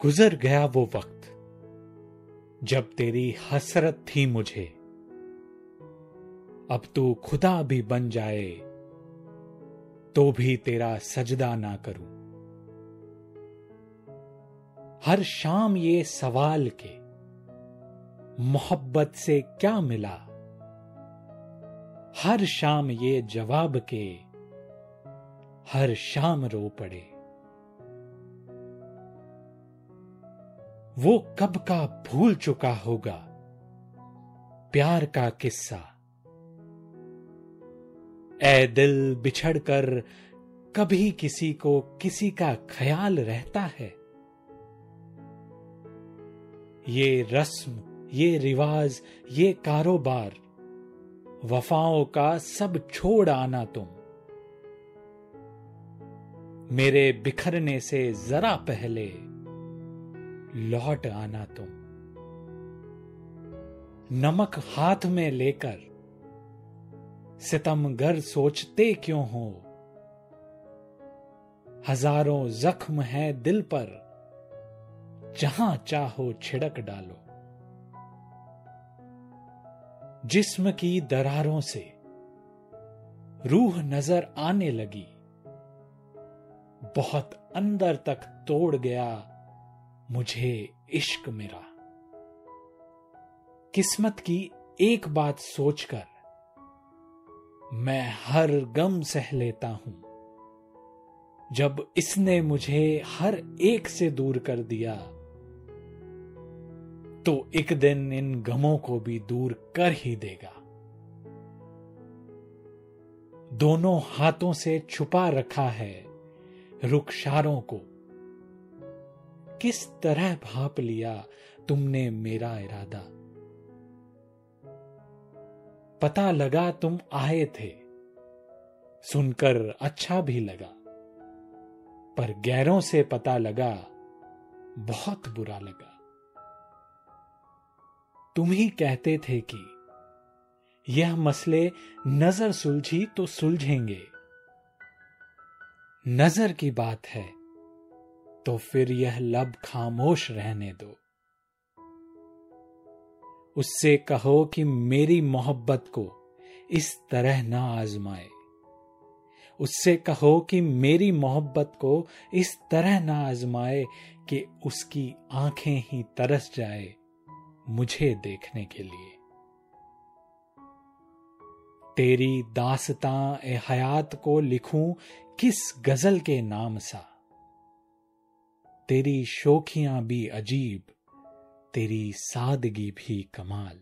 गुजर गया वो वक्त, जब तेरी हसरत थी मुझे। अब तू खुदा भी बन जाए तो भी तेरा सजदा ना करूँ। हर शाम ये सवाल के मोहब्बत से क्या मिला? हर शाम ये जवाब के, हर शाम रो पड़े। वो कब का भूल चुका होगा? प्यार का किस्सा। ए दिल बिछड़कर कभी किसी को किसी का ख्याल रहता है? ये रस्म, ये रिवाज, ये कारोबार, वफाओं का सब छोड़ आना तुम। मेरे बिखरने से जरा पहले लौट आना तुम। नमक हाथ में लेकर सितमगर सोचते क्यों हो? हज़ारों जख्म है दिल पर, जहाँ चाहो छिड़क डालो। जिस्म की दरारों से रूह नज़र आने लगी। बहुत अंदर तक तोड़ गया मुझे इश्क मेरा किस्मत की एक बात सोचकर मैं हर गम सह लेता हूँ, जब इसने मुझे हर एक से दूर कर दिया तो एक दिन इन गमों को भी दूर कर ही देगा। दोनों हाथों से छुपा रखा है रुखसारों को किस तरह भाप लिया तुमने मेरा इरादा? पता लगा तुम आए थे। सुनकर अच्छा भी लगा। पर गैरों से पता लगा, बहुत बुरा लगा। तुम ही कहते थे कि, यह मसले नज़र सुलझी तो सुलझेंगे। नज़र की बात है। तो फिर यह लब खामोश रहने दो। उससे कहो कि मेरी मोहब्बत को इस तरह ना आजमाए। उससे कहो कि मेरी मोहब्बत को इस तरह ना आजमाए कि उसकी आँखें ही तरस जाए मुझे देखने के लिए। तेरी दासतां ए हयात को लिखूं किस गज़ल के नाम सा? तेरी शोखियाँ भी अजीब तेरी सादगी भी कमाल।